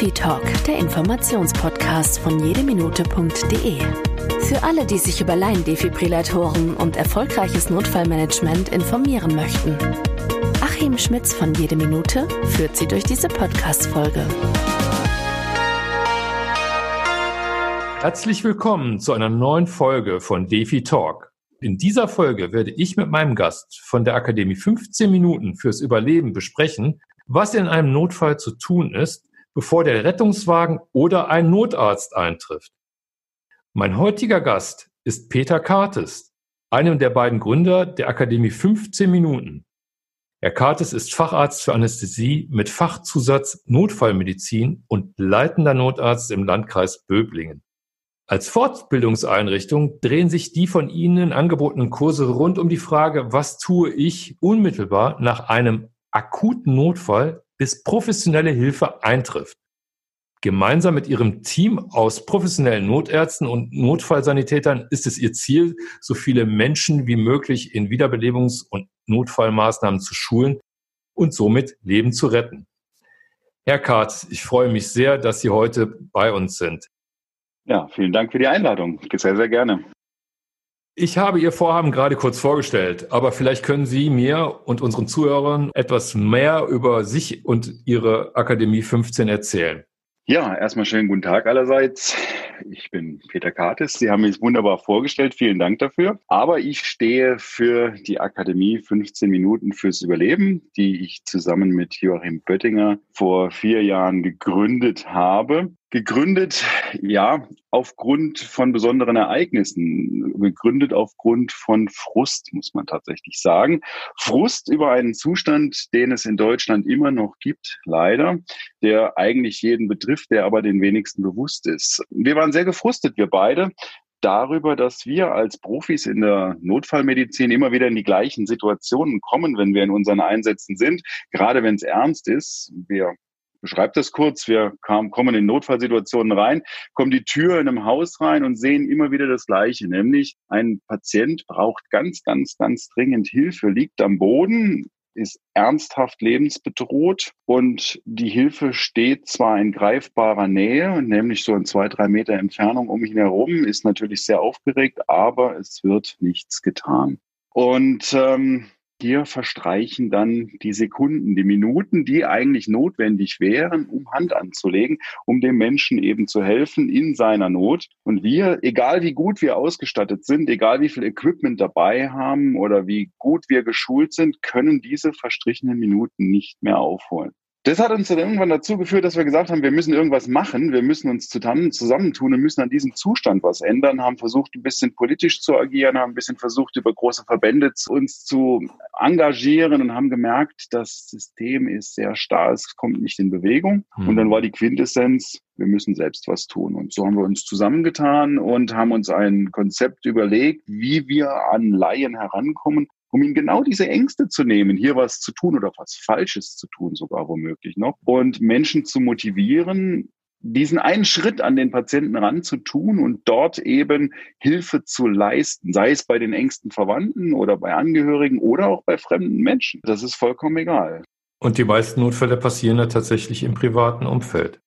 Defi Talk, der Informationspodcast von jedeminute.de. Für alle, die sich über Laiendefibrillatoren und erfolgreiches Notfallmanagement informieren möchten. Achim Schmitz von Jede Minute führt Sie durch diese Podcast-Folge. Herzlich willkommen zu einer neuen Folge von Defi Talk. In dieser Folge werde ich mit meinem Gast von der Akademie 15 Minuten fürs Überleben besprechen, was in einem Notfall zu tun ist, bevor der Rettungswagen oder ein Notarzt eintrifft. Mein heutiger Gast ist Peter Kartes, einem der beiden Gründer der Akademie 15 Minuten. Herr Kartes ist Facharzt für Anästhesie mit Fachzusatz Notfallmedizin und leitender Notarzt im Landkreis Böblingen. Als Fortbildungseinrichtung drehen sich die von Ihnen angebotenen Kurse rund um die Frage, was tue ich unmittelbar nach einem akuten Notfall, bis professionelle Hilfe eintrifft. Gemeinsam mit Ihrem Team aus professionellen Notärzten und Notfallsanitätern ist es Ihr Ziel, so viele Menschen wie möglich in Wiederbelebungs- und Notfallmaßnahmen zu schulen und somit Leben zu retten. Herr Katz, ich freue mich sehr, dass Sie heute bei uns sind. Ja, vielen Dank für die Einladung. Sehr, sehr gerne. Ich habe Ihr Vorhaben gerade kurz vorgestellt, aber vielleicht können Sie mir und unseren Zuhörern etwas mehr über sich und Ihre Akademie 15 erzählen. Ja, erstmal schönen guten Tag allerseits. Ich bin Peter Kartes. Sie haben mich wunderbar vorgestellt. Vielen Dank dafür. Aber ich stehe für die Akademie 15 Minuten fürs Überleben, die ich zusammen mit Joachim Böttinger vor vier Jahren gegründet habe. Gegründet, ja, aufgrund von besonderen Ereignissen. Gegründet aufgrund von Frust, muss man tatsächlich sagen. Frust über einen Zustand, den es in Deutschland immer noch gibt, leider, der eigentlich jeden betrifft, der aber den wenigsten bewusst ist. Wir waren sehr gefrustet, wir beide, darüber, dass wir als Profis in der Notfallmedizin immer wieder in die gleichen Situationen kommen, wenn wir in unseren Einsätzen sind, gerade wenn es ernst ist. Wir beschreibt das kurz. Wir kam, kommen in Notfallsituationen rein, kommen die Tür in einem Haus rein und sehen immer wieder das Gleiche, nämlich ein Patient braucht ganz, ganz, ganz dringend Hilfe, liegt am Boden, ist ernsthaft lebensbedroht und die Hilfe steht zwar in greifbarer Nähe, nämlich so in zwei, drei Meter Entfernung um ihn herum, ist natürlich sehr aufgeregt, aber es wird nichts getan. Und ähm, hier verstreichen dann die Sekunden, die Minuten, die eigentlich notwendig wären, um Hand anzulegen, um dem Menschen eben zu helfen in seiner Not. Und wir, egal wie gut wir ausgestattet sind, egal wie viel Equipment dabei haben oder wie gut wir geschult sind, können diese verstrichenen Minuten nicht mehr aufholen. Das hat uns dann irgendwann dazu geführt, dass wir gesagt haben, wir müssen irgendwas machen, wir müssen uns zusammen, zusammentun und müssen an diesem Zustand was ändern, haben versucht, ein bisschen politisch zu agieren, haben ein bisschen versucht, über große Verbände uns zu engagieren und haben gemerkt, das System ist sehr starr, es kommt nicht in Bewegung. Mhm. Und dann war die Quintessenz, wir müssen selbst was tun. Und so haben wir uns zusammengetan und haben uns ein Konzept überlegt, wie wir an Laien herankommen, um ihnen genau diese Ängste zu nehmen, hier was zu tun oder was Falsches zu tun, sogar womöglich noch, und Menschen zu motivieren, diesen einen Schritt an den Patienten ranzutun und dort eben Hilfe zu leisten, sei es bei den engsten Verwandten oder bei Angehörigen oder auch bei fremden Menschen. Das ist vollkommen egal. Und die meisten Notfälle passieren ja tatsächlich im privaten Umfeld.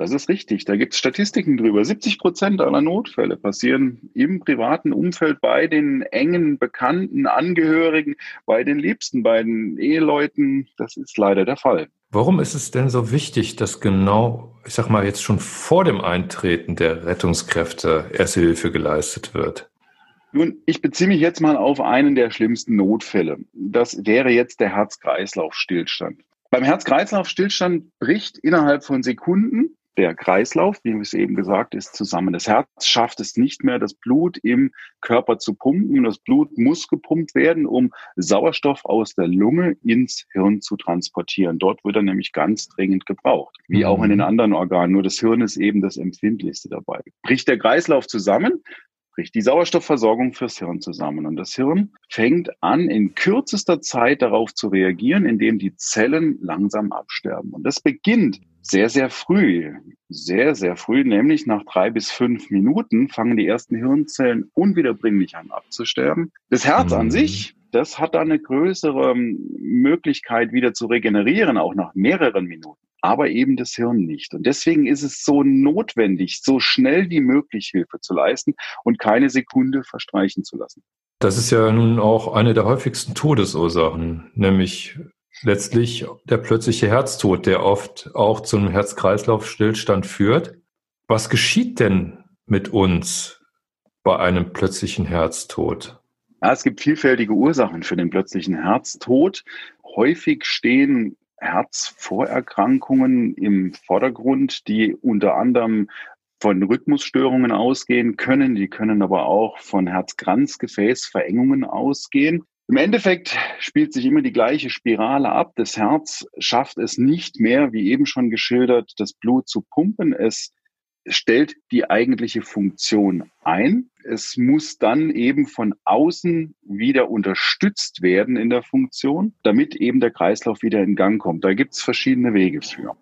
Das ist richtig. Da gibt es Statistiken drüber. 70 Prozent aller Notfälle passieren im privaten Umfeld bei den engen Bekannten, Angehörigen, bei den Liebsten, bei den Eheleuten. Das ist leider der Fall. Warum ist es denn so wichtig, dass genau, ich sag mal, jetzt schon vor dem Eintreten der Rettungskräfte Erste Hilfe geleistet wird? Nun, ich beziehe mich jetzt mal auf einen der schlimmsten Notfälle. Das wäre jetzt der Herz-Kreislauf-Stillstand. Beim Herz-Kreislauf-Stillstand bricht innerhalb von Sekunden der Kreislauf, wie es eben gesagt ist, zusammen. Das Herz schafft es nicht mehr, das Blut im Körper zu pumpen. Das Blut muss gepumpt werden, um Sauerstoff aus der Lunge ins Hirn zu transportieren. Dort wird er nämlich ganz dringend gebraucht, wie auch in den mhm. anderen Organen. Nur das Hirn ist eben das empfindlichste dabei. Bricht der Kreislauf zusammen, bricht die Sauerstoffversorgung fürs Hirn zusammen. Und das Hirn fängt an, in kürzester Zeit darauf zu reagieren, indem die Zellen langsam absterben. Und das beginnt sehr, sehr früh. Sehr, sehr früh, nämlich nach drei bis fünf Minuten fangen die ersten Hirnzellen unwiederbringlich an abzusterben. Das Herz mhm. an sich, das hat dann eine größere Möglichkeit wieder zu regenerieren, auch nach mehreren Minuten. aber eben das Hirn nicht. Und deswegen ist es so notwendig, so schnell wie möglich Hilfe zu leisten und keine Sekunde verstreichen zu lassen. Das ist ja nun auch eine der häufigsten Todesursachen, nämlich letztlich der plötzliche Herztod, der oft auch zum Herz-Kreislauf-Stillstand führt. Was geschieht denn mit uns bei einem plötzlichen Herztod? Ja, es gibt vielfältige Ursachen für den plötzlichen Herztod. Häufig stehen Herzvorerkrankungen im Vordergrund, die unter anderem von Rhythmusstörungen ausgehen können. Die können aber auch von Herzkranzgefäßverengungen ausgehen. Im Endeffekt spielt sich immer die gleiche Spirale ab. Das Herz schafft es nicht mehr, wie eben schon geschildert, das Blut zu pumpen. Es stellt die eigentliche Funktion ein. Es muss dann eben von außen wieder unterstützt werden in der Funktion, damit eben der Kreislauf wieder in Gang kommt. Da gibt es verschiedene Wege für.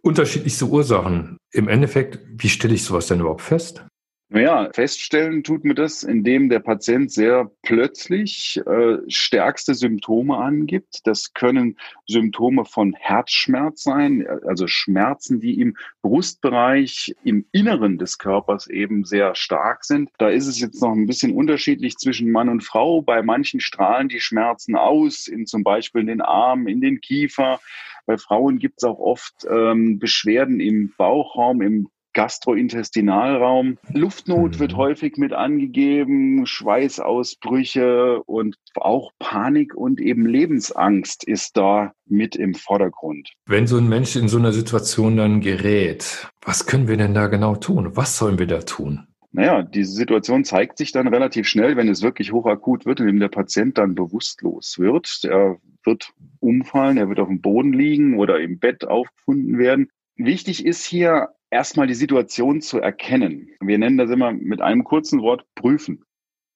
Unterschiedlichste Ursachen. Im Endeffekt, wie stelle ich sowas denn überhaupt fest? Naja, feststellen tut mir das, indem der Patient sehr plötzlich äh, stärkste Symptome angibt. Das können Symptome von Herzschmerz sein, also Schmerzen, die im Brustbereich, im Inneren des Körpers eben sehr stark sind. Da ist es jetzt noch ein bisschen unterschiedlich zwischen Mann und Frau. Bei manchen strahlen die Schmerzen aus, in zum Beispiel in den Arm, in den Kiefer. Bei Frauen gibt es auch oft ähm, Beschwerden im Bauchraum, im Gastrointestinalraum. Luftnot wird mhm. häufig mit angegeben, Schweißausbrüche und auch Panik und eben Lebensangst ist da mit im Vordergrund. Wenn so ein Mensch in so einer Situation dann gerät, was können wir denn da genau tun? Was sollen wir da tun? Naja, diese Situation zeigt sich dann relativ schnell, wenn es wirklich hochakut wird, indem der Patient dann bewusstlos wird. Er wird umfallen, er wird auf dem Boden liegen oder im Bett aufgefunden werden. Wichtig ist hier erstmal die Situation zu erkennen. Wir nennen das immer mit einem kurzen Wort prüfen.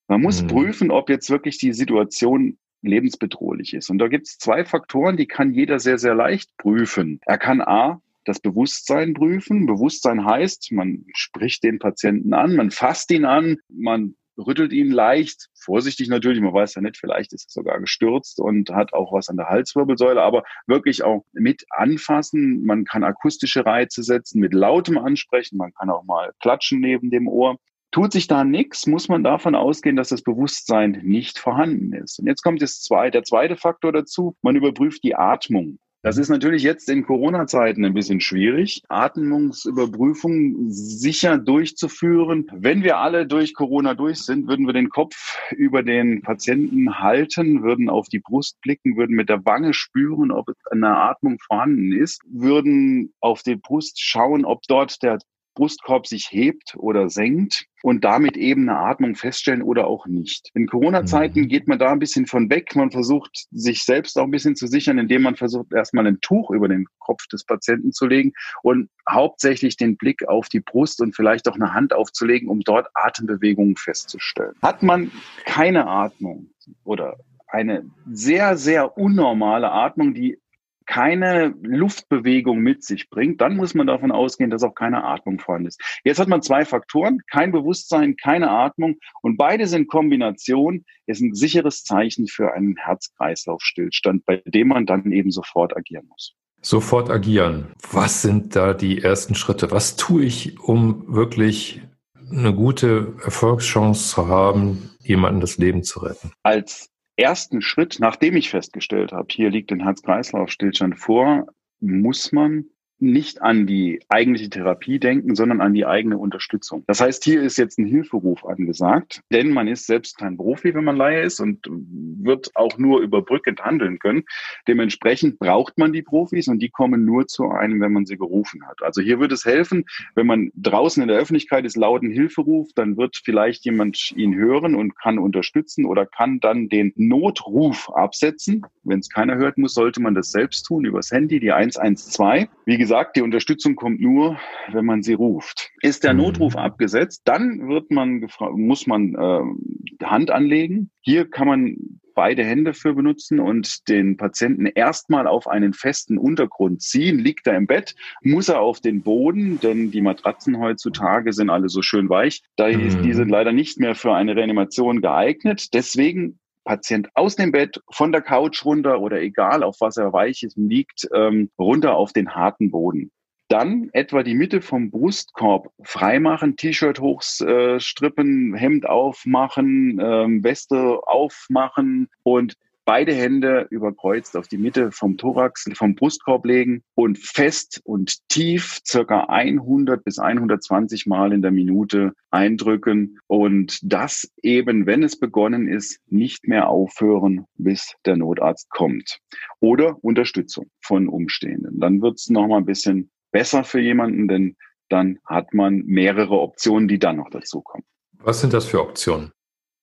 Man muss mhm. prüfen, ob jetzt wirklich die Situation lebensbedrohlich ist. Und da gibt es zwei Faktoren, die kann jeder sehr, sehr leicht prüfen. Er kann A, das Bewusstsein prüfen. Bewusstsein heißt, man spricht den Patienten an, man fasst ihn an, man rüttelt ihn leicht, vorsichtig natürlich, man weiß ja nicht, vielleicht ist er sogar gestürzt und hat auch was an der Halswirbelsäule, aber wirklich auch mit anfassen. Man kann akustische Reize setzen, mit lautem ansprechen, man kann auch mal klatschen neben dem Ohr. Tut sich da nichts, muss man davon ausgehen, dass das Bewusstsein nicht vorhanden ist. Und jetzt kommt das zwei, der zweite Faktor dazu. Man überprüft die Atmung. Das ist natürlich jetzt in Corona-Zeiten ein bisschen schwierig, Atmungsüberprüfungen sicher durchzuführen. Wenn wir alle durch Corona durch sind, würden wir den Kopf über den Patienten halten, würden auf die Brust blicken, würden mit der Wange spüren, ob eine Atmung vorhanden ist, würden auf die Brust schauen, ob dort der Brustkorb sich hebt oder senkt und damit eben eine Atmung feststellen oder auch nicht. In Corona-Zeiten mhm. geht man da ein bisschen von weg. Man versucht, sich selbst auch ein bisschen zu sichern, indem man versucht, erstmal ein Tuch über den Kopf des Patienten zu legen und hauptsächlich den Blick auf die Brust und vielleicht auch eine Hand aufzulegen, um dort Atembewegungen festzustellen. Hat man keine Atmung oder eine sehr, sehr unnormale Atmung, die keine Luftbewegung mit sich bringt, dann muss man davon ausgehen, dass auch keine Atmung vorhanden ist. Jetzt hat man zwei Faktoren, kein Bewusstsein, keine Atmung und beides in Kombination ist ein sicheres Zeichen für einen Herz-Kreislauf-Stillstand, bei dem man dann eben sofort agieren muss. Sofort agieren. Was sind da die ersten Schritte? Was tue ich, um wirklich eine gute Erfolgschance zu haben, jemanden das Leben zu retten? Als ersten Schritt, nachdem ich festgestellt habe, hier liegt ein Herz-Kreislauf-Stillstand vor, muss man nicht an die eigentliche Therapie denken, sondern an die eigene Unterstützung. Das heißt, hier ist jetzt ein Hilferuf angesagt, denn man ist selbst kein Profi, wenn man Laie ist und wird auch nur überbrückend handeln können. Dementsprechend braucht man die Profis und die kommen nur zu einem, wenn man sie gerufen hat. Also hier wird es helfen, wenn man draußen in der Öffentlichkeit ist lauten Hilferuf, dann wird vielleicht jemand ihn hören und kann unterstützen oder kann dann den Notruf absetzen. Wenn es keiner hört muss, sollte man das selbst tun übers Handy, die 112. Wie gesagt, die Unterstützung kommt nur, wenn man sie ruft. Ist der mhm. Notruf abgesetzt, dann wird man muss man äh, Hand anlegen. Hier kann man beide Hände für benutzen und den Patienten erstmal auf einen festen Untergrund ziehen. Liegt er im Bett, muss er auf den Boden, denn die Matratzen heutzutage sind alle so schön weich. Da mhm. die sind leider nicht mehr für eine Reanimation geeignet. Deswegen Patient aus dem Bett, von der Couch runter oder egal auf was er weiches liegt, ähm, runter auf den harten Boden. Dann etwa die Mitte vom Brustkorb freimachen, T-Shirt hochstrippen, Hemd aufmachen, ähm, Weste aufmachen und beide Hände überkreuzt auf die Mitte vom Thorax, vom Brustkorb legen und fest und tief circa 100 bis 120 Mal in der Minute eindrücken und das eben, wenn es begonnen ist, nicht mehr aufhören, bis der Notarzt kommt. Oder Unterstützung von Umstehenden. Dann wird es nochmal ein bisschen besser für jemanden, denn dann hat man mehrere Optionen, die dann noch dazukommen. Was sind das für Optionen?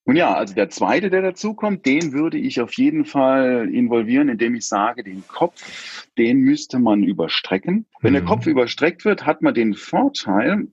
Und ja, also der zweite, der dazukommt, den würde ich auf jeden Fall involvieren, indem ich sage, den Kopf, den müsste man überstrecken. Wenn mhm. der Kopf überstreckt wird, hat man den Vorteil,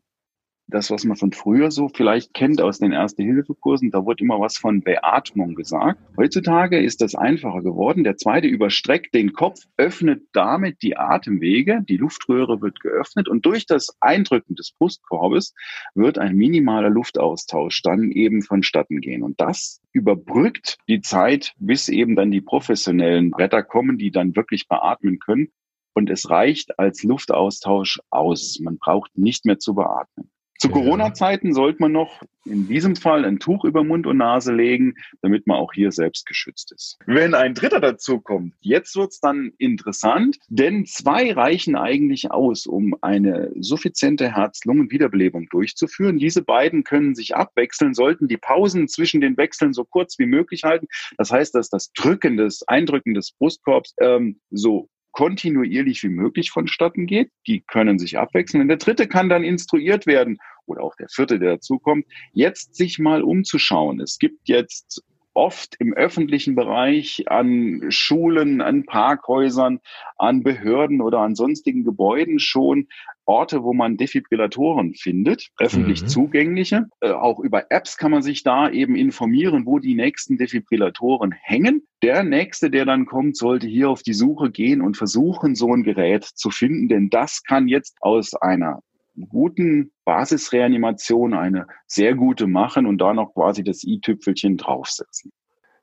das, was man von früher so vielleicht kennt aus den Erste-Hilfe-Kursen, da wird immer was von Beatmung gesagt. Heutzutage ist das einfacher geworden. Der zweite überstreckt den Kopf, öffnet damit die Atemwege, die Luftröhre wird geöffnet und durch das Eindrücken des Brustkorbes wird ein minimaler Luftaustausch dann eben vonstatten gehen. Und das überbrückt die Zeit, bis eben dann die professionellen Retter kommen, die dann wirklich beatmen können. Und es reicht als Luftaustausch aus. Man braucht nicht mehr zu beatmen. Zu. Corona-Zeiten sollte man noch in diesem Fall ein Tuch über Mund und Nase legen, damit man auch hier selbst geschützt ist. Wenn ein Dritter dazu kommt, jetzt wird's dann interessant, denn zwei reichen eigentlich aus, um eine suffiziente Herz-Lungen-Wiederbelebung durchzuführen. Diese beiden können sich abwechseln, sollten die Pausen zwischen den Wechseln so kurz wie möglich halten. Das heißt, dass das Drücken des, Eindrücken des Brustkorbs ähm, so kontinuierlich wie möglich vonstatten geht. Die können sich abwechseln. Und der dritte kann dann instruiert werden oder auch der vierte, der dazukommt, jetzt sich mal umzuschauen. Es gibt jetzt oft im öffentlichen Bereich an Schulen, an Parkhäusern, an Behörden oder an sonstigen Gebäuden schon Orte, wo man Defibrillatoren findet, öffentlich mhm. zugängliche. Äh, auch über Apps kann man sich da eben informieren, wo die nächsten Defibrillatoren hängen. Der nächste, der dann kommt, sollte hier auf die Suche gehen und versuchen, so ein Gerät zu finden, denn das kann jetzt aus einer guten Basisreanimation eine sehr gute machen und da noch quasi das i-Tüpfelchen draufsetzen.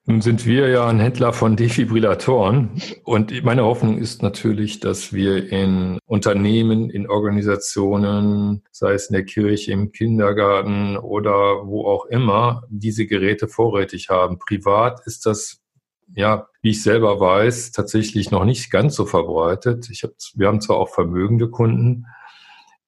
Nun sind wir ja ein Händler von Defibrillatoren und meine Hoffnung ist natürlich, dass wir in Unternehmen, in Organisationen, sei es in der Kirche, im Kindergarten oder wo auch immer, diese Geräte vorrätig haben. Privat ist das ja, wie ich selber weiß, tatsächlich noch nicht ganz so verbreitet. Ich hab, wir haben zwar auch vermögende Kunden,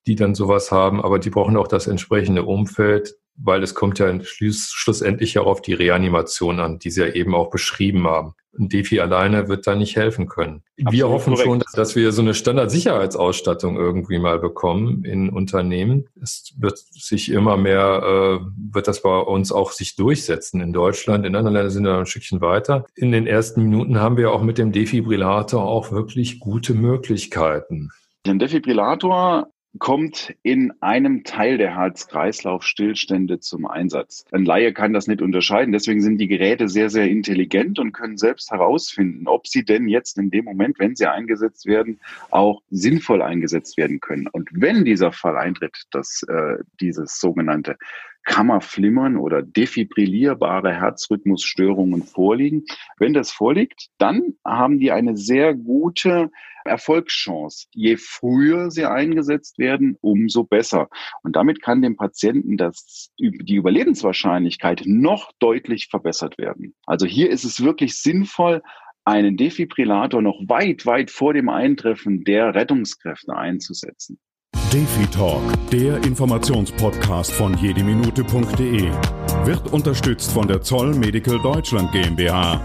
die dann sowas haben, aber die brauchen auch das entsprechende Umfeld, weil es kommt ja schluss, schlussendlich auch auf die Reanimation an, die Sie ja eben auch beschrieben haben. Ein Defi alleine wird da nicht helfen können. Absolut wir hoffen korrekt. schon, dass wir so eine Standardsicherheitsausstattung irgendwie mal bekommen in Unternehmen. Es wird sich immer mehr, äh, wird das bei uns auch sich durchsetzen in Deutschland. In anderen Ländern sind wir ein Stückchen weiter. In den ersten Minuten haben wir auch mit dem Defibrillator auch wirklich gute Möglichkeiten. Ein Defibrillator kommt in einem Teil der Herz-Kreislauf-Stillstände zum Einsatz. Ein Laie kann das nicht unterscheiden. Deswegen sind die Geräte sehr, sehr intelligent und können selbst herausfinden, ob sie denn jetzt in dem Moment, wenn sie eingesetzt werden, auch sinnvoll eingesetzt werden können. Und wenn dieser Fall eintritt, dass äh, dieses sogenannte Kammerflimmern oder defibrillierbare Herzrhythmusstörungen vorliegen. Wenn das vorliegt, dann haben die eine sehr gute Erfolgschance. Je früher sie eingesetzt werden, umso besser. Und damit kann dem Patienten das, die Überlebenswahrscheinlichkeit noch deutlich verbessert werden. Also hier ist es wirklich sinnvoll, einen Defibrillator noch weit, weit vor dem Eintreffen der Rettungskräfte einzusetzen. Defi Talk, der Informationspodcast von jedeminute.de, wird unterstützt von der Zoll Medical Deutschland GmbH,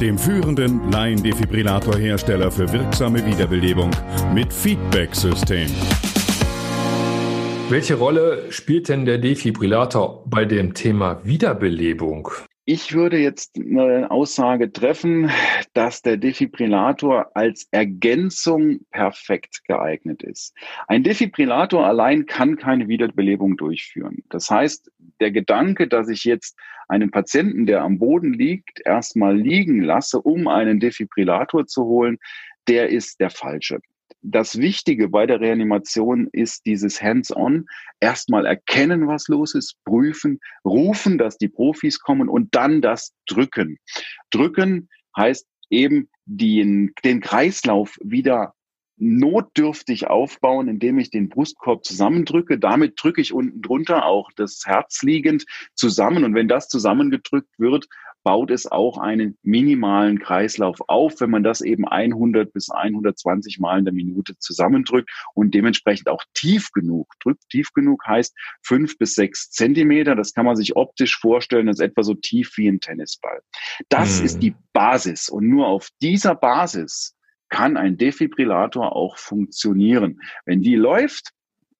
dem führenden Laiendefibrillatorhersteller für wirksame Wiederbelebung mit Feedback-System. Welche Rolle spielt denn der Defibrillator bei dem Thema Wiederbelebung? Ich würde jetzt eine Aussage treffen, dass der Defibrillator als Ergänzung perfekt geeignet ist. Ein Defibrillator allein kann keine Wiederbelebung durchführen. Das heißt, der Gedanke, dass ich jetzt einen Patienten, der am Boden liegt, erstmal liegen lasse, um einen Defibrillator zu holen, der ist der falsche. Das Wichtige bei der Reanimation ist dieses Hands-on. Erstmal erkennen, was los ist, prüfen, rufen, dass die Profis kommen und dann das Drücken. Drücken heißt eben den, den Kreislauf wieder notdürftig aufbauen, indem ich den Brustkorb zusammendrücke. Damit drücke ich unten drunter auch das Herz liegend zusammen. Und wenn das zusammengedrückt wird, baut es auch einen minimalen Kreislauf auf, wenn man das eben 100 bis 120 Mal in der Minute zusammendrückt und dementsprechend auch tief genug drückt. Tief genug heißt fünf bis sechs Zentimeter. Das kann man sich optisch vorstellen, als etwa so tief wie ein Tennisball. Das hm. ist die Basis und nur auf dieser Basis kann ein Defibrillator auch funktionieren. Wenn die läuft,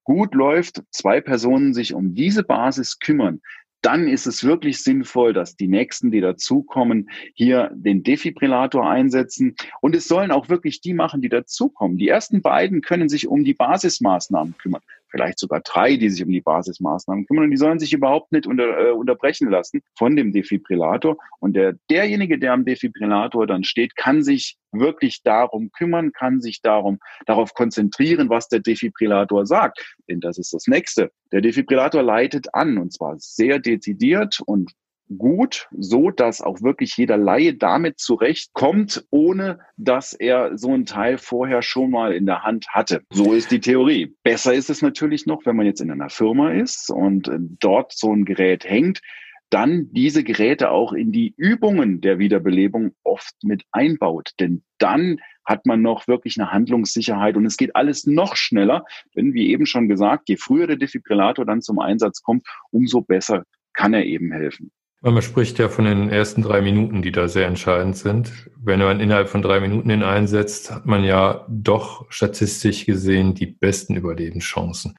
gut läuft, zwei Personen sich um diese Basis kümmern, dann ist es wirklich sinnvoll, dass die nächsten, die dazukommen, hier den Defibrillator einsetzen. Und es sollen auch wirklich die machen, die dazukommen. Die ersten beiden können sich um die Basismaßnahmen kümmern vielleicht sogar drei, die sich um die Basismaßnahmen kümmern. Und die sollen sich überhaupt nicht unter, äh, unterbrechen lassen von dem Defibrillator. Und der, derjenige, der am Defibrillator dann steht, kann sich wirklich darum kümmern, kann sich darum, darauf konzentrieren, was der Defibrillator sagt. Denn das ist das Nächste. Der Defibrillator leitet an und zwar sehr dezidiert und gut, so dass auch wirklich jeder Laie damit zurechtkommt, ohne dass er so ein Teil vorher schon mal in der Hand hatte. So ist die Theorie. Besser ist es natürlich noch, wenn man jetzt in einer Firma ist und äh, dort so ein Gerät hängt, dann diese Geräte auch in die Übungen der Wiederbelebung oft mit einbaut. Denn dann hat man noch wirklich eine Handlungssicherheit und es geht alles noch schneller. Denn wie eben schon gesagt, je früher der Defibrillator dann zum Einsatz kommt, umso besser kann er eben helfen. Man spricht ja von den ersten drei Minuten, die da sehr entscheidend sind. Wenn man innerhalb von drei Minuten den einsetzt, hat man ja doch statistisch gesehen die besten Überlebenschancen.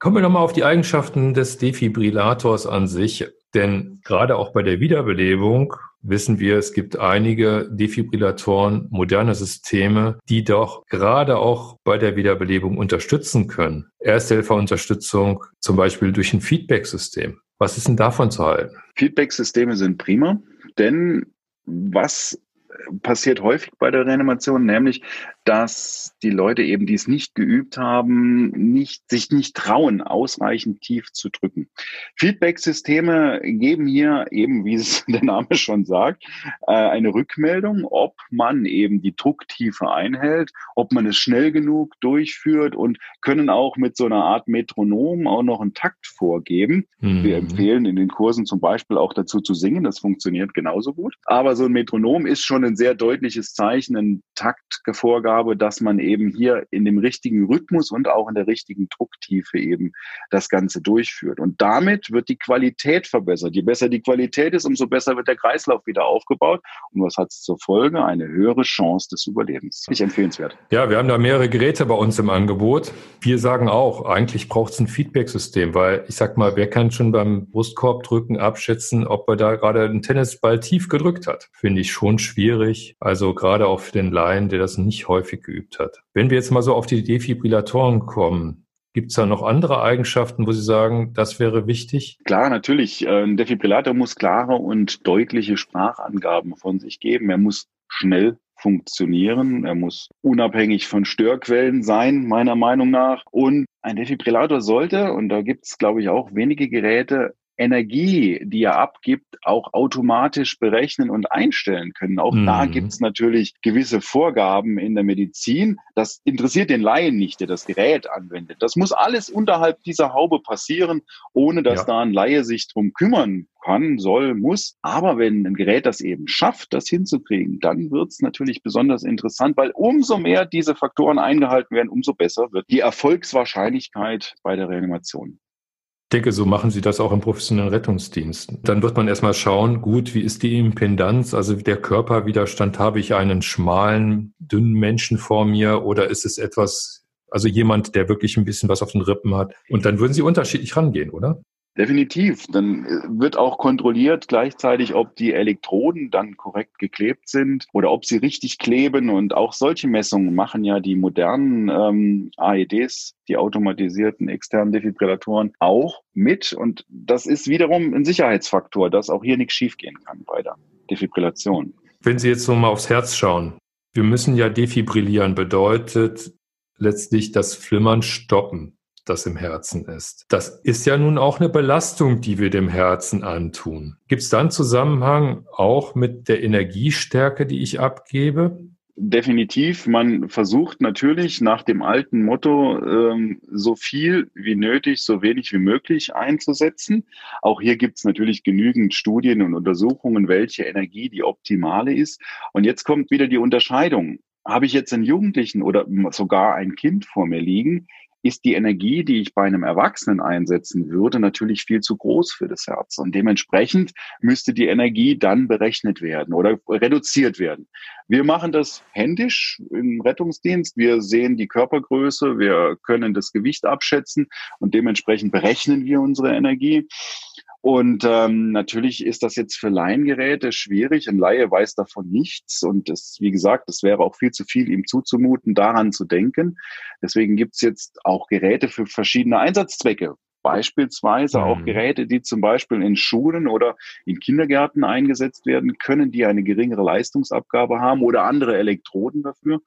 Kommen wir nochmal auf die Eigenschaften des Defibrillators an sich. Denn gerade auch bei der Wiederbelebung wissen wir, es gibt einige Defibrillatoren, moderne Systeme, die doch gerade auch bei der Wiederbelebung unterstützen können. Ersthelferunterstützung zum Beispiel durch ein Feedback-System. Was ist denn davon zu halten? Feedback-Systeme sind prima, denn was passiert häufig bei der Reanimation, nämlich dass die Leute eben, die es nicht geübt haben, nicht, sich nicht trauen, ausreichend tief zu drücken. Feedback-Systeme geben hier eben, wie es der Name schon sagt, äh, eine Rückmeldung, ob man eben die Drucktiefe einhält, ob man es schnell genug durchführt und können auch mit so einer Art Metronom auch noch einen Takt vorgeben. Mhm. Wir empfehlen in den Kursen zum Beispiel auch dazu zu singen, das funktioniert genauso gut. Aber so ein Metronom ist schon ein sehr deutliches Zeichen, ein Taktvorgabe habe, dass man eben hier in dem richtigen Rhythmus und auch in der richtigen Drucktiefe eben das Ganze durchführt. Und damit wird die Qualität verbessert. Je besser die Qualität ist, umso besser wird der Kreislauf wieder aufgebaut. Und was hat es zur Folge? Eine höhere Chance des Überlebens. Nicht empfehlenswert. Ja, wir haben da mehrere Geräte bei uns im Angebot. Wir sagen auch, eigentlich braucht es ein Feedback-System, weil ich sag mal, wer kann schon beim Brustkorbdrücken abschätzen, ob er da gerade einen Tennisball tief gedrückt hat? Finde ich schon schwierig. Also gerade auch für den Laien, der das nicht häufig häufig geübt hat. Wenn wir jetzt mal so auf die Defibrillatoren kommen, Gibt es da noch andere Eigenschaften, wo Sie sagen, das wäre wichtig? Klar, natürlich. Ein Defibrillator muss klare und deutliche Sprachangaben von sich geben. Er muss schnell funktionieren. Er muss unabhängig von Störquellen sein, meiner Meinung nach. Und ein Defibrillator sollte, und da gibt es, glaube ich, auch wenige Geräte, Energie, die er abgibt, auch automatisch berechnen und einstellen können. Auch mhm. da gibt es natürlich gewisse Vorgaben in der Medizin. Das interessiert den Laien nicht, der das Gerät anwendet. Das muss alles unterhalb dieser Haube passieren, ohne dass ja. da ein Laie sich drum kümmern kann, soll, muss. Aber wenn ein Gerät das eben schafft, das hinzukriegen, dann wird es natürlich besonders interessant, weil umso mehr diese Faktoren eingehalten werden, umso besser wird die Erfolgswahrscheinlichkeit bei der Reanimation. Ich denke, so machen Sie das auch im professionellen Rettungsdienst. Dann wird man erstmal schauen, gut, wie ist die Impedanz, also der Körperwiderstand, habe ich einen schmalen, dünnen Menschen vor mir oder ist es etwas, also jemand, der wirklich ein bisschen was auf den Rippen hat? Und dann würden Sie unterschiedlich rangehen, oder? Definitiv. Dann äh, wird auch kontrolliert gleichzeitig, ob die Elektroden dann korrekt geklebt sind oder ob sie richtig kleben. Und auch solche Messungen machen ja die modernen ähm, AEDs, die automatisierten externen Defibrillatoren, auch mit. Und das ist wiederum ein Sicherheitsfaktor, dass auch hier nichts schiefgehen kann bei der Defibrillation. Wenn Sie jetzt so mal aufs Herz schauen, wir müssen ja defibrillieren, bedeutet, letztlich das Flimmern stoppen, das im Herzen ist. Das ist ja nun auch eine Belastung, die wir dem Herzen antun. Gibt es da einen Zusammenhang auch mit der Energiestärke, die ich abgebe? Definitiv. Man versucht natürlich nach dem alten Motto, ähm, so viel wie nötig, so wenig wie möglich einzusetzen. Auch hier gibt es natürlich genügend Studien und Untersuchungen, welche Energie die optimale ist. Und jetzt kommt wieder die Unterscheidung. Habe ich jetzt einen Jugendlichen oder sogar ein Kind vor mir liegen, ist die Energie, die ich bei einem Erwachsenen einsetzen würde, natürlich viel zu groß für das Herz. Und dementsprechend müsste die Energie dann berechnet werden oder reduziert werden. Wir machen das händisch im Rettungsdienst. Wir sehen die Körpergröße, wir können das Gewicht abschätzen und dementsprechend berechnen wir unsere Energie. Und ähm, natürlich ist das jetzt für Laiengeräte schwierig. Ein Laie weiß davon nichts. Und das, wie gesagt, es wäre auch viel zu viel, ihm zuzumuten, daran zu denken. Deswegen gibt's jetzt auch Geräte für verschiedene Einsatzzwecke. Beispielsweise mhm. auch Geräte, die zum Beispiel in Schulen oder in Kindergärten eingesetzt werden können, die eine geringere Leistungsabgabe haben oder andere Elektroden dafür.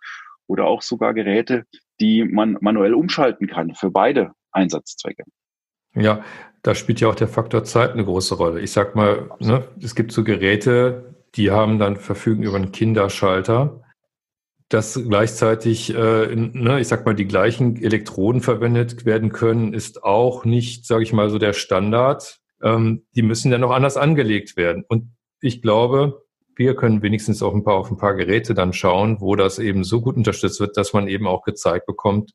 Oder auch sogar Geräte, die man manuell umschalten kann für beide Einsatzzwecke. Ja, da spielt ja auch der Faktor Zeit eine große Rolle. Ich sag mal, ne, es gibt so Geräte, die haben dann verfügen über einen Kinderschalter, dass gleichzeitig, äh, ne, ich sag mal, die gleichen Elektroden verwendet werden können, ist auch nicht, sage ich mal, so der Standard. Ähm, die müssen dann noch anders angelegt werden. Und ich glaube, wir können wenigstens auf ein paar auf ein paar Geräte dann schauen, wo das eben so gut unterstützt wird, dass man eben auch gezeigt bekommt,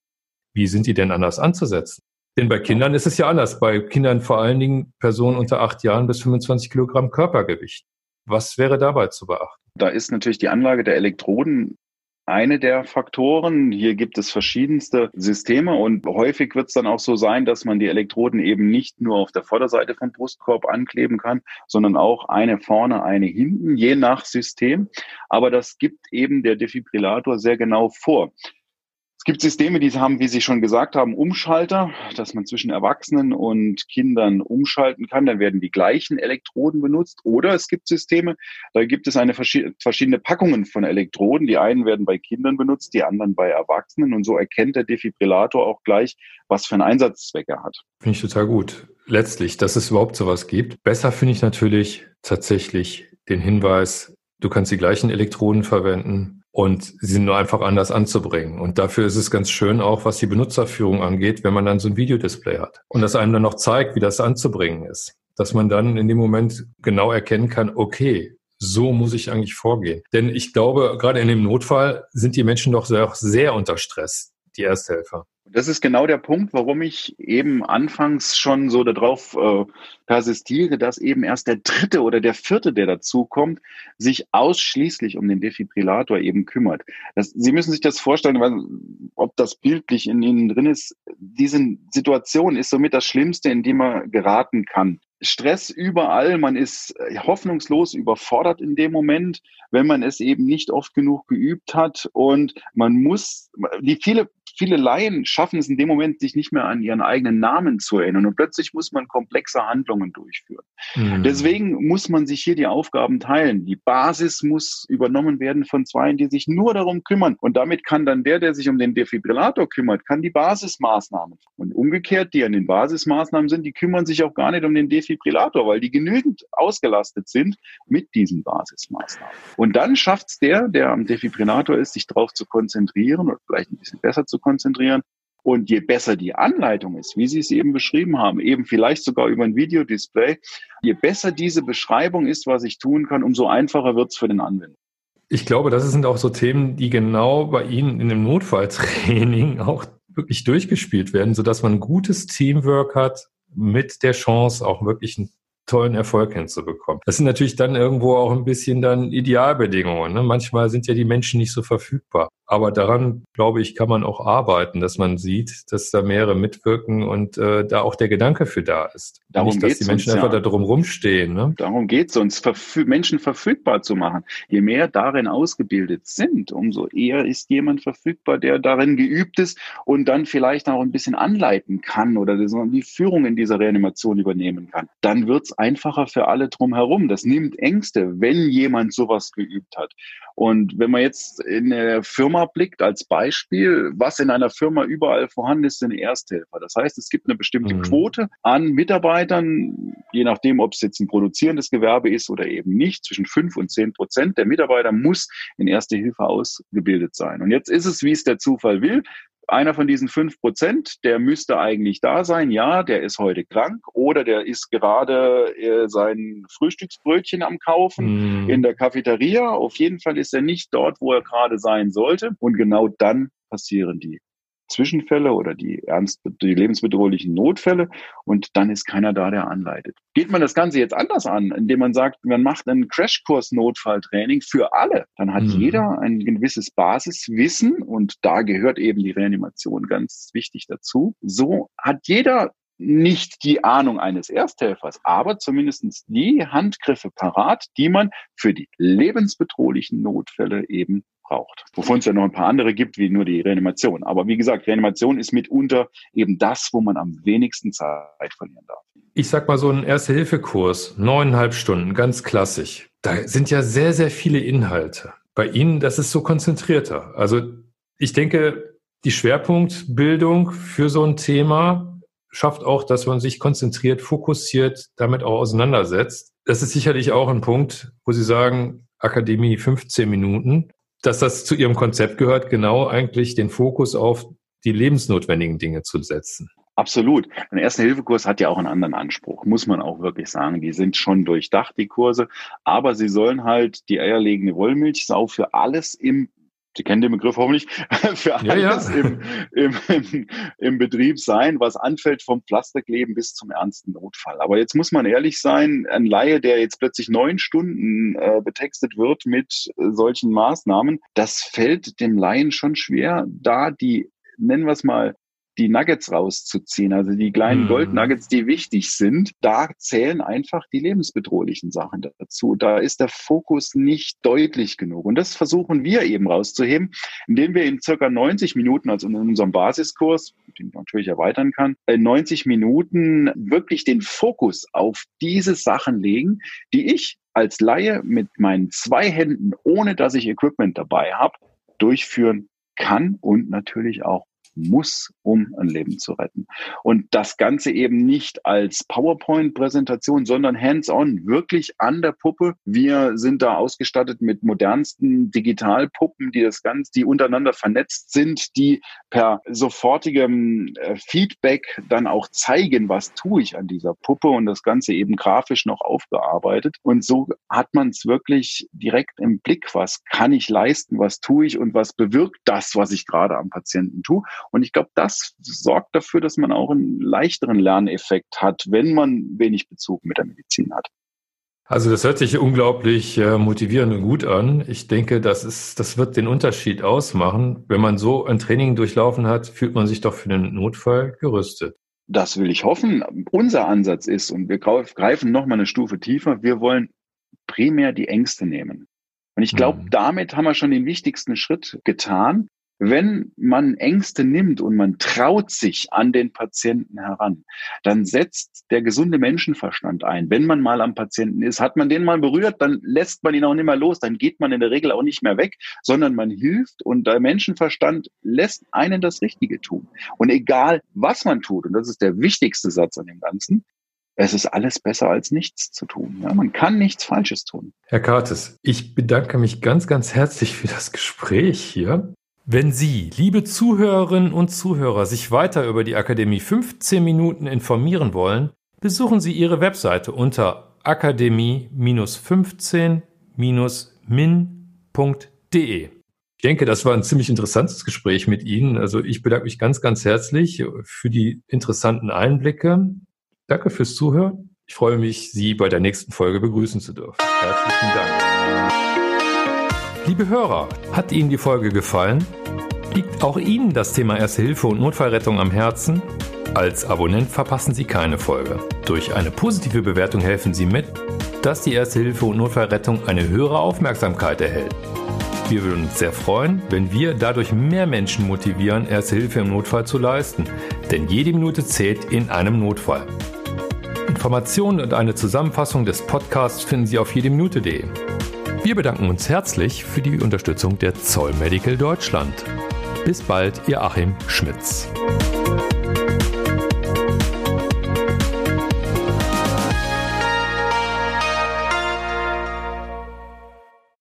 wie sind die denn anders anzusetzen. Denn bei Kindern ist es ja anders. Bei Kindern vor allen Dingen Personen unter acht Jahren bis 25 Kilogramm Körpergewicht. Was wäre dabei zu beachten? Da ist natürlich die Anlage der Elektroden eine der Faktoren. Hier gibt es verschiedenste Systeme und häufig wird es dann auch so sein, dass man die Elektroden eben nicht nur auf der Vorderseite vom Brustkorb ankleben kann, sondern auch eine vorne, eine hinten, je nach System. Aber das gibt eben der Defibrillator sehr genau vor. Es gibt Systeme, die haben, wie Sie schon gesagt haben, Umschalter, dass man zwischen Erwachsenen und Kindern umschalten kann. Dann werden die gleichen Elektroden benutzt. Oder es gibt Systeme, da gibt es eine verschiedene Packungen von Elektroden. Die einen werden bei Kindern benutzt, die anderen bei Erwachsenen. Und so erkennt der Defibrillator auch gleich, was für einen Einsatzzweck er hat. Finde ich total gut. Letztlich, dass es überhaupt sowas gibt. Besser finde ich natürlich tatsächlich den Hinweis, du kannst die gleichen Elektroden verwenden und sie sind nur einfach anders anzubringen. Und dafür ist es ganz schön auch, was die Benutzerführung angeht, wenn man dann so ein Videodisplay hat und das einem dann noch zeigt, wie das anzubringen ist. Dass man dann in dem Moment genau erkennen kann, okay, so muss ich eigentlich vorgehen. Denn ich glaube, gerade in dem Notfall sind die Menschen doch sehr, sehr unter Stress, die Ersthelfer. Das ist genau der Punkt, warum ich eben anfangs schon so darauf äh, persistiere, dass eben erst der dritte oder der vierte, der dazukommt, sich ausschließlich um den Defibrillator eben kümmert. Das, Sie müssen sich das vorstellen, weil, ob das bildlich in Ihnen drin ist. Diese Situation ist somit das Schlimmste, in dem man geraten kann. Stress überall, man ist hoffnungslos überfordert in dem Moment, wenn man es eben nicht oft genug geübt hat und man muss, die viele viele Laien schaffen es in dem Moment, sich nicht mehr an ihren eigenen Namen zu erinnern. Und plötzlich muss man komplexe Handlungen durchführen. Mhm. Deswegen muss man sich hier die Aufgaben teilen. Die Basis muss übernommen werden von zwei, die sich nur darum kümmern. Und damit kann dann der, der sich um den Defibrillator kümmert, kann die Basismaßnahmen. Und umgekehrt, die an den Basismaßnahmen sind, die kümmern sich auch gar nicht um den Defibrillator, weil die genügend ausgelastet sind mit diesen Basismaßnahmen. Und dann schafft es der, der am Defibrillator ist, sich darauf zu konzentrieren oder vielleicht ein bisschen besser zu konzentrieren. Und je besser die Anleitung ist, wie Sie es eben beschrieben haben, eben vielleicht sogar über ein Videodisplay, je besser diese Beschreibung ist, was ich tun kann, umso einfacher wird es für den Anwender. Ich glaube, das sind auch so Themen, die genau bei Ihnen in dem Notfalltraining auch wirklich durchgespielt werden, sodass man ein gutes Teamwork hat mit der Chance, auch wirklich ein tollen Erfolg hinzubekommen. Das sind natürlich dann irgendwo auch ein bisschen dann Idealbedingungen. Ne? Manchmal sind ja die Menschen nicht so verfügbar. Aber daran, glaube ich, kann man auch arbeiten, dass man sieht, dass da mehrere mitwirken und äh, da auch der Gedanke für da ist. Darum Nicht, dass die Menschen uns, einfach ja. da drum rumstehen. Ne? Darum geht es uns, verfü Menschen verfügbar zu machen. Je mehr darin ausgebildet sind, umso eher ist jemand verfügbar, der darin geübt ist und dann vielleicht auch ein bisschen anleiten kann oder die Führung in dieser Reanimation übernehmen kann. Dann wird es einfacher für alle drumherum. Das nimmt Ängste, wenn jemand sowas geübt hat. Und wenn man jetzt in eine Firma blickt als Beispiel, was in einer Firma überall vorhanden ist, sind Ersthelfer. Das heißt, es gibt eine bestimmte mhm. Quote an Mitarbeitern, je nachdem, ob es jetzt ein produzierendes Gewerbe ist oder eben nicht, zwischen fünf und zehn Prozent der Mitarbeiter muss in Erste Hilfe ausgebildet sein. Und jetzt ist es, wie es der Zufall will einer von diesen fünf Prozent, der müsste eigentlich da sein. Ja, der ist heute krank oder der ist gerade äh, sein Frühstücksbrötchen am Kaufen mm. in der Cafeteria. Auf jeden Fall ist er nicht dort, wo er gerade sein sollte. Und genau dann passieren die Zwischenfälle oder die ernst, die lebensbedrohlichen Notfälle und dann ist keiner da, der anleitet. Geht man das Ganze jetzt anders an, indem man sagt, man macht einen Crashkurs Notfalltraining für alle, dann hat mhm. jeder ein gewisses Basiswissen und da gehört eben die Reanimation ganz wichtig dazu. So hat jeder nicht die Ahnung eines Ersthelfers, aber zumindest die Handgriffe parat, die man für die lebensbedrohlichen Notfälle eben braucht. Wovon es ja noch ein paar andere gibt, wie nur die Reanimation. Aber wie gesagt, Reanimation ist mitunter eben das, wo man am wenigsten Zeit verlieren darf. Ich sag mal so ein Erste-Hilfe-Kurs, neuneinhalb Stunden, ganz klassisch. Da sind ja sehr, sehr viele Inhalte. Bei Ihnen, das ist so konzentrierter. Also ich denke, die Schwerpunktbildung für so ein Thema schafft auch, dass man sich konzentriert, fokussiert, damit auch auseinandersetzt. Das ist sicherlich auch ein Punkt, wo Sie sagen, Akademie 15 Minuten, dass das zu Ihrem Konzept gehört, genau eigentlich den Fokus auf die lebensnotwendigen Dinge zu setzen. Absolut. Ein Erste-Hilfe-Kurs hat ja auch einen anderen Anspruch, muss man auch wirklich sagen. Die sind schon durchdacht, die Kurse, aber sie sollen halt die eierlegende Wollmilchsau für alles im Sie kennen den Begriff hoffentlich, für alles ja, ja. Im, im, im, im, Betrieb sein, was anfällt vom Pflasterkleben bis zum ernsten Notfall. Aber jetzt muss man ehrlich sein, ein Laie, der jetzt plötzlich neun Stunden äh, betextet wird mit äh, solchen Maßnahmen, das fällt dem Laien schon schwer, da die nennen wir es mal, die Nuggets rauszuziehen, also die kleinen mhm. Goldnuggets, die wichtig sind, da zählen einfach die lebensbedrohlichen Sachen dazu. Da ist der Fokus nicht deutlich genug. Und das versuchen wir eben rauszuheben, indem wir in circa 90 Minuten, also in unserem Basiskurs, den man natürlich erweitern kann, in 90 Minuten wirklich den Fokus auf diese Sachen legen, die ich als Laie mit meinen zwei Händen, ohne dass ich Equipment dabei habe, durchführen kann und natürlich auch muss, um ein Leben zu retten. Und das Ganze eben nicht als PowerPoint-Präsentation, sondern hands-on, wirklich an der Puppe. Wir sind da ausgestattet mit modernsten Digitalpuppen, die das Ganze, die untereinander vernetzt sind, die per sofortigem äh, Feedback dann auch zeigen, was tue ich an dieser Puppe und das Ganze eben grafisch noch aufgearbeitet. Und so hat man es wirklich direkt im Blick, was kann ich leisten, was tue ich und was bewirkt das, was ich gerade am Patienten tue. Und ich glaube, das sorgt dafür, dass man auch einen leichteren Lerneffekt hat, wenn man wenig Bezug mit der Medizin hat. Also das hört sich unglaublich äh, motivierend und gut an. Ich denke, das ist, das wird den Unterschied ausmachen. Wenn man so ein Training durchlaufen hat, fühlt man sich doch für den Notfall gerüstet. Das will ich hoffen. Unser Ansatz ist, und wir greifen noch mal eine Stufe tiefer, wir wollen primär die Ängste nehmen. Und ich glaube, mhm. damit haben wir schon den wichtigsten Schritt getan, wenn man Ängste nimmt und man traut sich an den Patienten heran, dann setzt der gesunde Menschenverstand ein. Wenn man mal am Patienten ist, hat man den mal berührt, dann lässt man ihn auch nicht mehr los, dann geht man in der Regel auch nicht mehr weg, sondern man hilft und der Menschenverstand lässt einen das Richtige tun. Und egal, was man tut, und das ist der wichtigste Satz an dem Ganzen, es ist alles besser als nichts zu tun. Ja, man kann nichts Falsches tun. Herr Kartes, ich bedanke mich ganz, ganz herzlich für das Gespräch hier. Wenn Sie, liebe Zuhörerinnen und Zuhörer, sich weiter über die Akademie 15 Minuten informieren wollen, besuchen Sie Ihre Webseite unter akademie-15-min.de. Ich denke, das war ein ziemlich interessantes Gespräch mit Ihnen. Also ich bedanke mich ganz, ganz herzlich für die interessanten Einblicke. Danke fürs Zuhören. Ich freue mich, Sie bei der nächsten Folge begrüßen zu dürfen. Herzlichen Dank. Liebe Hörer, hat Ihnen die Folge gefallen? Liegt auch Ihnen das Thema Erste Hilfe und Notfallrettung am Herzen? Als Abonnent verpassen Sie keine Folge. Durch eine positive Bewertung helfen Sie mit, dass die Erste Hilfe und Notfallrettung eine höhere Aufmerksamkeit erhält. Wir würden uns sehr freuen, wenn wir dadurch mehr Menschen motivieren, Erste Hilfe im Notfall zu leisten. Denn jede Minute zählt in einem Notfall. Informationen und eine Zusammenfassung des Podcasts finden Sie auf jedeminute.de. Wir bedanken uns herzlich für die Unterstützung der Zoll Medical Deutschland. Bis bald, Ihr Achim Schmitz.